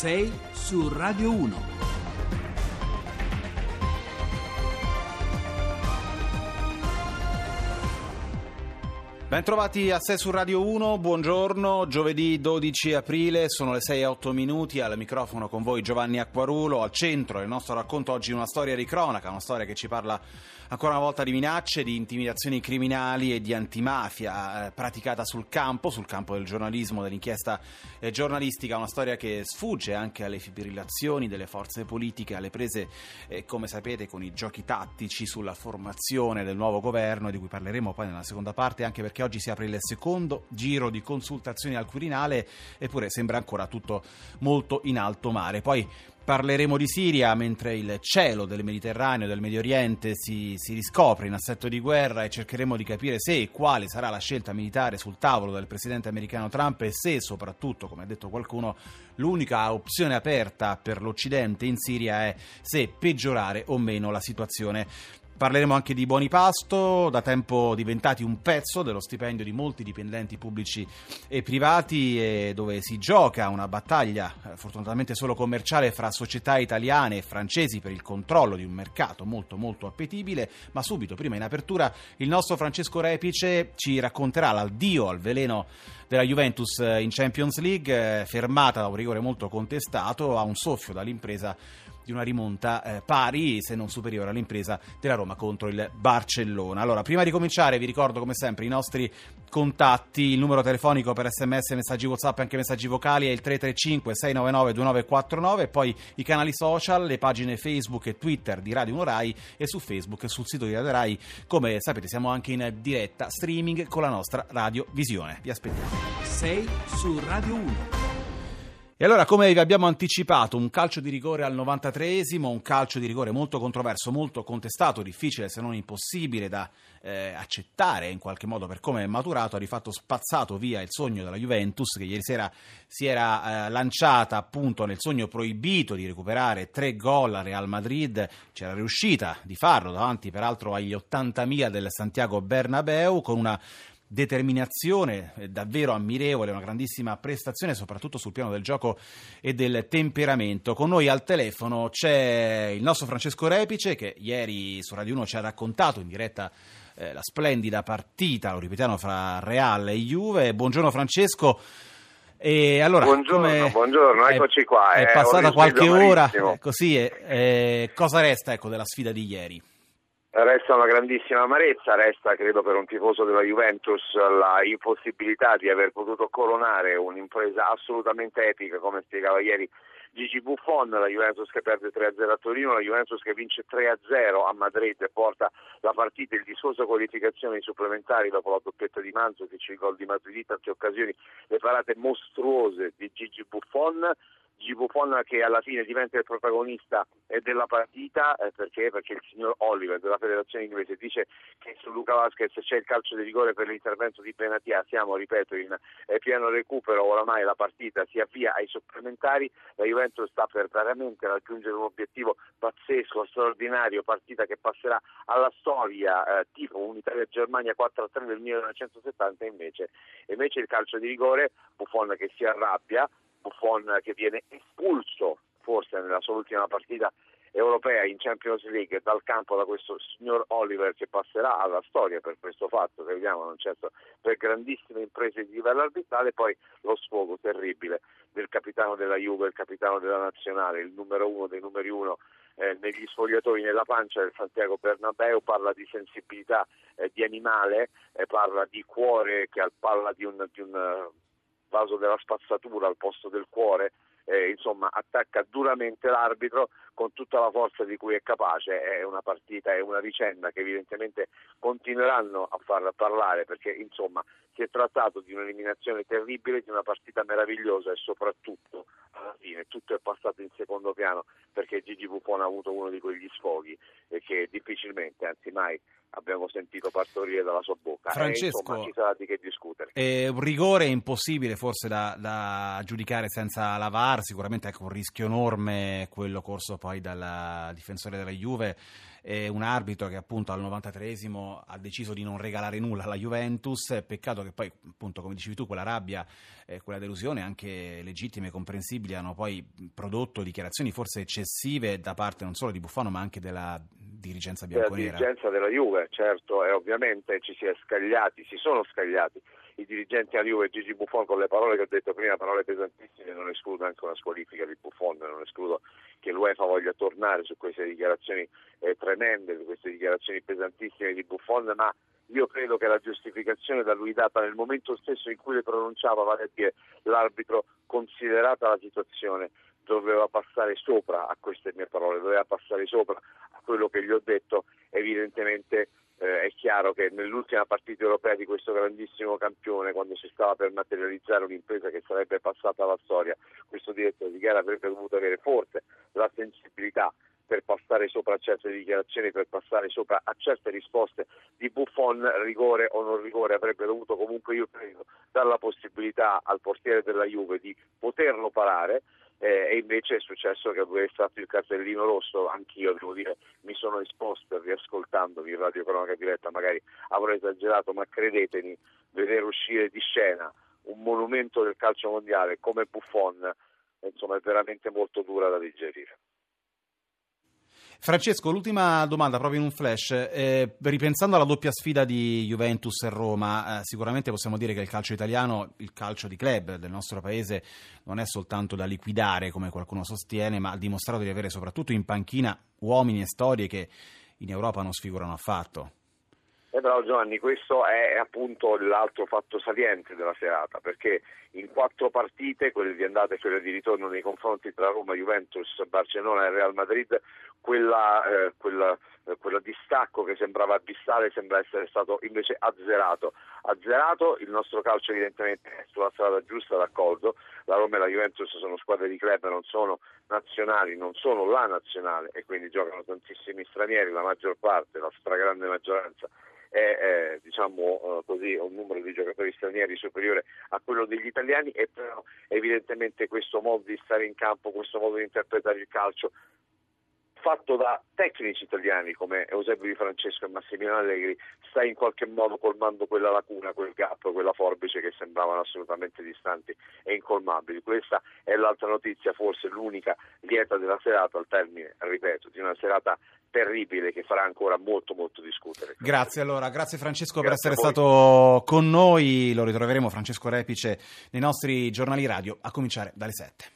6 su Radio 1. Bentrovati a 6 su Radio 1, buongiorno, giovedì 12 aprile, sono le 6 e 8 minuti, al microfono con voi Giovanni Acquarulo, al centro del nostro racconto oggi una storia di cronaca, una storia che ci parla ancora una volta di minacce, di intimidazioni criminali e di antimafia eh, praticata sul campo, sul campo del giornalismo, dell'inchiesta eh, giornalistica, una storia che sfugge anche alle fibrillazioni delle forze politiche, alle prese, eh, come sapete, con i giochi tattici sulla formazione del nuovo governo, di cui parleremo poi nella seconda parte, anche perché oggi si apre il secondo giro di consultazioni al Quirinale, eppure sembra ancora tutto molto in alto mare. Poi Parleremo di Siria mentre il cielo del Mediterraneo e del Medio Oriente si, si, riscopre in assetto di guerra e cercheremo di capire se e quale sarà la scelta militare sul tavolo del presidente americano Trump e se soprattutto, come ha detto qualcuno, l'unica opzione aperta per l'Occidente in Siria è se peggiorare o meno la situazione. Parleremo anche di buoni pasto, da tempo diventati un pezzo dello stipendio di molti dipendenti pubblici e privati, e dove si gioca una battaglia, eh, fortunatamente solo commerciale, fra società italiane e francesi per il controllo di un mercato molto molto appetibile. Ma subito, prima in apertura, il nostro Francesco Repice ci racconterà l'addio al veleno della Juventus eh, in Champions League, eh, fermata da un rigore molto contestato, a un soffio dall'impresa di una rimonta eh, pari, se non superiore, all'impresa della Roma contro il Barcellona. Allora, prima di cominciare, vi ricordo come sempre i nostri contatti, il numero telefonico per sms, messaggi WhatsApp e anche messaggi vocali è il 335 699 2949 e poi i canali social, le pagine Facebook e Twitter di Radio 1 Rai e su Facebook e sul sito di Radio Rai. Come sapete, siamo anche in diretta streaming con la nostra Radio Visione. Vi aspettiamo. 6 su Radio 1. E allora, come vi abbiamo anticipato, un calcio di rigore al 93esimo, un calcio di rigore molto controverso, molto contestato, difficile se non impossibile da eh, accettare in qualche modo per come è maturato, ha di fatto spazzato via il sogno della Juventus che ieri sera si era eh, lanciata appunto nel sogno proibito di recuperare tre gol a Real Madrid, c'era riuscita di farlo davanti peraltro agli 80.000 del Santiago Bernabeu con una determinazione davvero ammirevole, una grandissima prestazione soprattutto sul piano del gioco e del temperamento. Con noi al telefono c'è il nostro Francesco Repice che ieri su Radio 1 ci ha raccontato in diretta eh, la splendida partita, lo ripetiamo, fra Real e Juve. Buongiorno Francesco. E allora, buongiorno, buongiorno, eccoci qua. È, è passata qualche ora, così eh, cosa resta ecco, della sfida di ieri? Resta una grandissima amarezza, resta credo per un tifoso della Juventus la impossibilità di aver potuto coronare un'impresa assolutamente epica come spiegava ieri Gigi Buffon, la Juventus che perde 3-0 a Torino, la Juventus che vince 3-0 a Madrid e porta la partita in discuosa qualificazione supplementari dopo la doppietta di Manzovic, il gol di Madrid, in tante occasioni, le parate mostruose di Gigi Buffon Buffon che alla fine diventa il protagonista eh, della partita eh, perché? perché il signor Oliver della federazione inglese dice che su Luca Vasquez c'è il calcio di rigore per l'intervento di Benatia. Siamo ripeto in eh, pieno recupero. Oramai la partita si avvia ai supplementari. La Juventus sta per veramente raggiungere un obiettivo pazzesco, straordinario. Partita che passerà alla storia eh, tipo un'Italia-Germania 4-3 del 1970 invece, invece il calcio di rigore Buffon che si arrabbia Buffon che viene espulso forse nella sua ultima partita europea in Champions League dal campo da questo signor Oliver che passerà alla storia per questo fatto, che vediamo non certo per grandissime imprese di livello arbitrale, poi lo sfogo terribile del capitano della Juve, il capitano della nazionale, il numero uno dei numeri uno eh, negli sfogliatori nella pancia del Santiago Bernabeu, parla di sensibilità eh, di animale, eh, parla di cuore, che parla di un, di un vaso della spazzatura al posto del cuore, eh, insomma attacca duramente l'arbitro con tutta la forza di cui è capace, è una partita, è una vicenda che evidentemente continueranno a far parlare perché insomma si è trattato di un'eliminazione terribile, di una partita meravigliosa e soprattutto alla fine tutto è passato in secondo piano perché Gigi Buffon ha avuto uno di quegli sfoghi che difficilmente, anzi mai, abbiamo sentito partorire dalla sua bocca. Francesco, e, insomma, ci sarà di che discutere. È un rigore impossibile forse da, da giudicare senza la VAR, sicuramente ecco, un rischio enorme quello corso poi dal difensore della Juve eh, un arbitro che appunto al 93esimo ha deciso di non regalare nulla alla Juventus, peccato che poi appunto come dicevi tu quella rabbia, eh, quella delusione anche legittima e comprensibile abbiano poi prodotto dichiarazioni forse eccessive da parte non solo di Buffano ma anche della dirigenza bianconera. La dirigenza della Juve, certo, e ovviamente ci si è scagliati, si sono scagliati i dirigenti a Juve Gigi Buffon con le parole che ho detto prima, parole pesantissime, non escludo anche una squalifica di Buffon, non escludo che l'UEFA voglia tornare su queste dichiarazioni eh, tremende, su queste dichiarazioni pesantissime di Buffon, ma io credo che la giustificazione da lui data nel momento stesso in cui le pronunciava, vale a dire l'arbitro, considerata la situazione, doveva passare sopra a queste mie parole, doveva passare sopra quello che gli ho detto, evidentemente eh, è chiaro che nell'ultima partita europea di questo grandissimo campione, quando si stava per materializzare un'impresa che sarebbe passata alla storia, questo direttore di gara avrebbe dovuto avere forse la sensibilità per passare sopra a certe dichiarazioni, per passare sopra a certe risposte di Buffon, rigore o non rigore, avrebbe dovuto comunque, io credo, dare la possibilità al portiere della Juve di poterlo parare eh, e invece è successo che avesse stato il cartellino rosso, anch'io devo dire mi sono esposto riascoltandovi in radio cronaca diretta, magari avrò esagerato, ma credetemi, vedere uscire di scena un monumento del calcio mondiale come Buffon insomma, è veramente molto dura da digerire. Francesco, l'ultima domanda proprio in un flash. Eh, ripensando alla doppia sfida di Juventus e Roma, eh, sicuramente possiamo dire che il calcio italiano, il calcio di club del nostro paese, non è soltanto da liquidare, come qualcuno sostiene, ma ha dimostrato di avere soprattutto in panchina uomini e storie che in Europa non sfigurano affatto. Eh bravo Giovanni, questo è appunto l'altro fatto saliente della serata, perché in quattro partite, quelle di andata e quelle di ritorno nei confronti tra Roma, Juventus, Barcellona e Real Madrid, quella, eh, quella, eh, quella distacco che sembrava abissale sembra essere stato invece azzerato. Azzerato, il nostro calcio evidentemente è sulla strada giusta, d'accordo, la Roma e la Juventus sono squadre di club, non sono nazionali, non sono la nazionale e quindi giocano tantissimi stranieri, la maggior parte, la stragrande maggioranza è eh, diciamo, eh, così, un numero di giocatori stranieri superiore a quello degli italiani e però evidentemente questo modo di stare in campo, questo modo di interpretare il calcio fatto da tecnici italiani come Eusebio Di Francesco e Massimiliano Allegri sta in qualche modo colmando quella lacuna, quel gap, quella forbice che sembravano assolutamente distanti e incolmabili. Questa è l'altra notizia, forse l'unica lieta della serata al termine, ripeto, di una serata terribile che farà ancora molto molto discutere. Grazie allora, grazie Francesco grazie per essere stato con noi, lo ritroveremo Francesco Repice nei nostri giornali radio a cominciare dalle 7.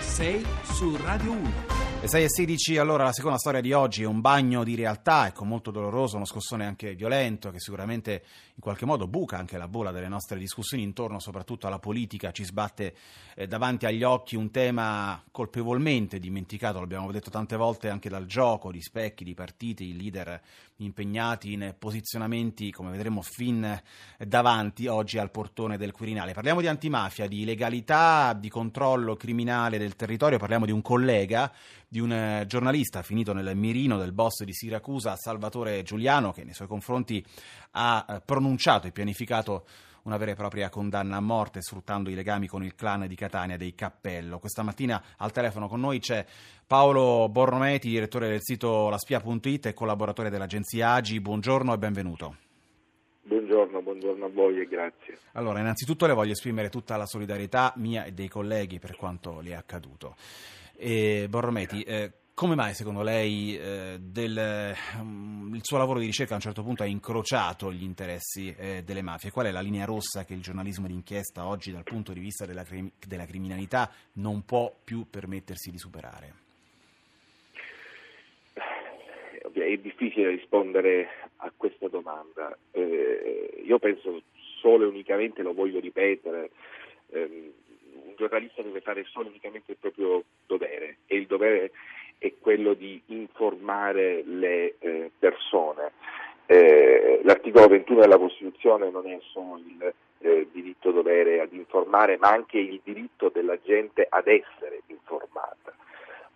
6 su Radio 1. Le 6 e 16, allora la seconda storia di oggi è un bagno di realtà, ecco, molto doloroso, uno scossone anche violento che sicuramente in qualche modo buca anche la bola delle nostre discussioni intorno soprattutto alla politica, ci sbatte eh, davanti agli occhi un tema colpevolmente dimenticato, l'abbiamo detto tante volte anche dal gioco, di specchi, di partiti, i leader impegnati in posizionamenti, come vedremo, fin davanti oggi al portone del Quirinale. Parliamo di antimafia, di legalità, di controllo criminale del territorio, parliamo di un collega di un eh, giornalista finito nel mirino del boss di Siracusa, Salvatore Giuliano, che nei suoi confronti ha eh, pronunciato e pianificato una vera e propria condanna a morte sfruttando i legami con il clan di Catania dei Cappello. Questa mattina al telefono con noi c'è Paolo Borrometi, direttore del sito laspia.it e collaboratore dell'agenzia Agi. Buongiorno e benvenuto. Buongiorno, buongiorno a voi e grazie. Allora, innanzitutto le voglio esprimere tutta la solidarietà mia e dei colleghi per quanto le è accaduto. E Borrometi, eh, come mai secondo lei eh, del, um, il suo lavoro di ricerca a un certo punto ha incrociato gli interessi eh, delle mafie? Qual è la linea rossa che il giornalismo d'inchiesta oggi dal punto di vista della, crim- della criminalità non può più permettersi di superare? È difficile rispondere a questa domanda. Eh, io penso solo e unicamente, lo voglio ripetere, ehm, giornalista deve fare solo e unicamente il proprio dovere e il dovere è quello di informare le eh, persone. Eh, l'articolo 21 della Costituzione non è solo il eh, diritto dovere ad informare, ma anche il diritto della gente ad essere informata.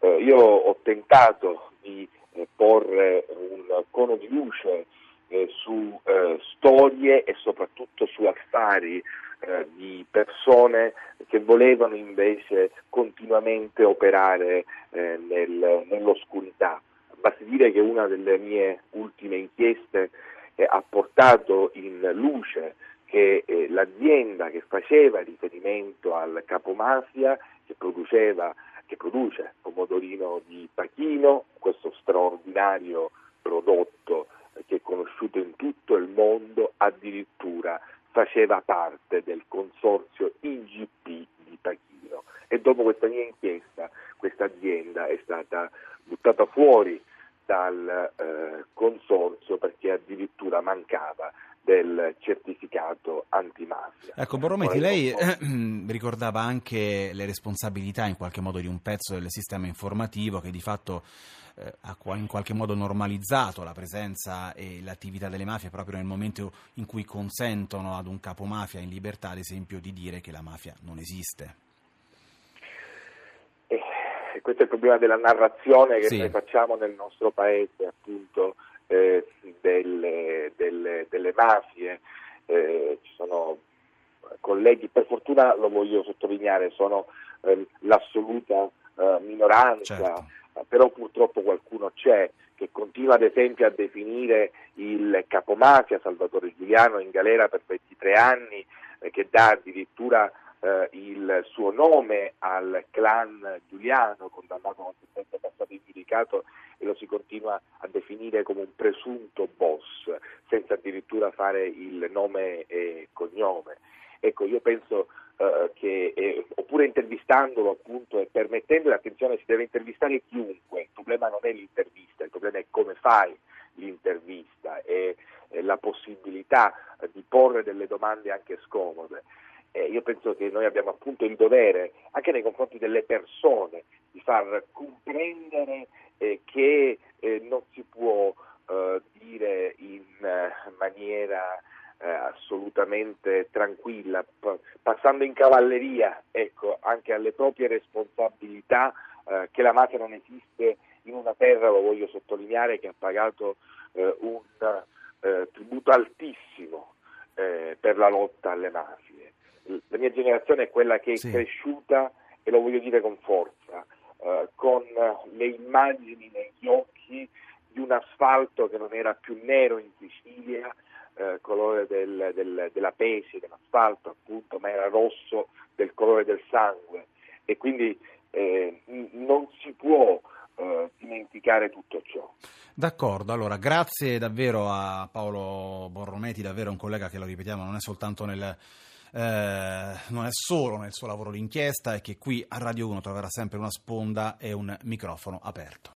Eh, io ho tentato di eh, porre un cono di luce eh, su storie e soprattutto su affari di persone che volevano invece continuamente operare eh, nel, nell'oscurità. Basti dire che una delle mie ultime inchieste eh, ha portato in luce che eh, l'azienda che faceva riferimento al capomafia, che produceva che produce pomodorino di Pachino, questo straordinario prodotto che è conosciuto in tutto il mondo, addirittura faceva parte del consorzio IGP di Pachino. E dopo questa mia inchiesta, questa azienda è stata buttata fuori dal eh, consorzio perché addirittura mancava del certificato antimafia. Ecco, Borrometti, lei eh, ricordava anche le responsabilità in qualche modo di un pezzo del sistema informativo che di fatto eh, ha in qualche modo normalizzato la presenza e l'attività delle mafie proprio nel momento in cui consentono ad un capomafia in libertà, ad esempio, di dire che la mafia non esiste. Eh, questo è il problema della narrazione che sì. noi facciamo nel nostro paese, appunto eh, delle, delle, delle, mafie, eh, ci sono colleghi, per fortuna lo voglio sottolineare, sono eh, l'assoluta minoranza, certo. però purtroppo qualcuno c'è che continua ad esempio a definire il capomafia Salvatore Giuliano in galera per 23 anni, eh, che dà addirittura eh, il suo nome al clan Giuliano, condannato con sentenza passata in giudicato e lo si continua a definire come un presunto boss, senza addirittura fare il nome e cognome. Ecco, io penso eh, che, eh, oppure intervistandolo appunto e permettendo, attenzione, si deve intervistare chiunque, il problema non è l'intervista, il problema è come fai l'intervista e, e la possibilità di porre delle domande anche scomode eh, io penso che noi abbiamo appunto il dovere, anche nei confronti delle persone, di far comprendere eh, che eh, non si può eh, dire in eh, maniera eh, assolutamente tranquilla, p- passando in cavalleria ecco, anche alle proprie responsabilità, che la mafia non esiste in una terra, lo voglio sottolineare, che ha pagato un tributo altissimo per la lotta alle mafie la mia generazione è quella che è sì. cresciuta, e lo voglio dire con forza, eh, con le immagini negli occhi di un asfalto che non era più nero in Sicilia, eh, colore del, del, della pece, dell'asfalto appunto, ma era rosso del colore del sangue e quindi eh, non si può eh, dimenticare tutto ciò. D'accordo, allora grazie davvero a Paolo Borrometti, davvero un collega che lo ripetiamo non è soltanto nel eh, non è solo nel suo lavoro d'inchiesta e che qui a Radio 1 troverà sempre una sponda e un microfono aperto.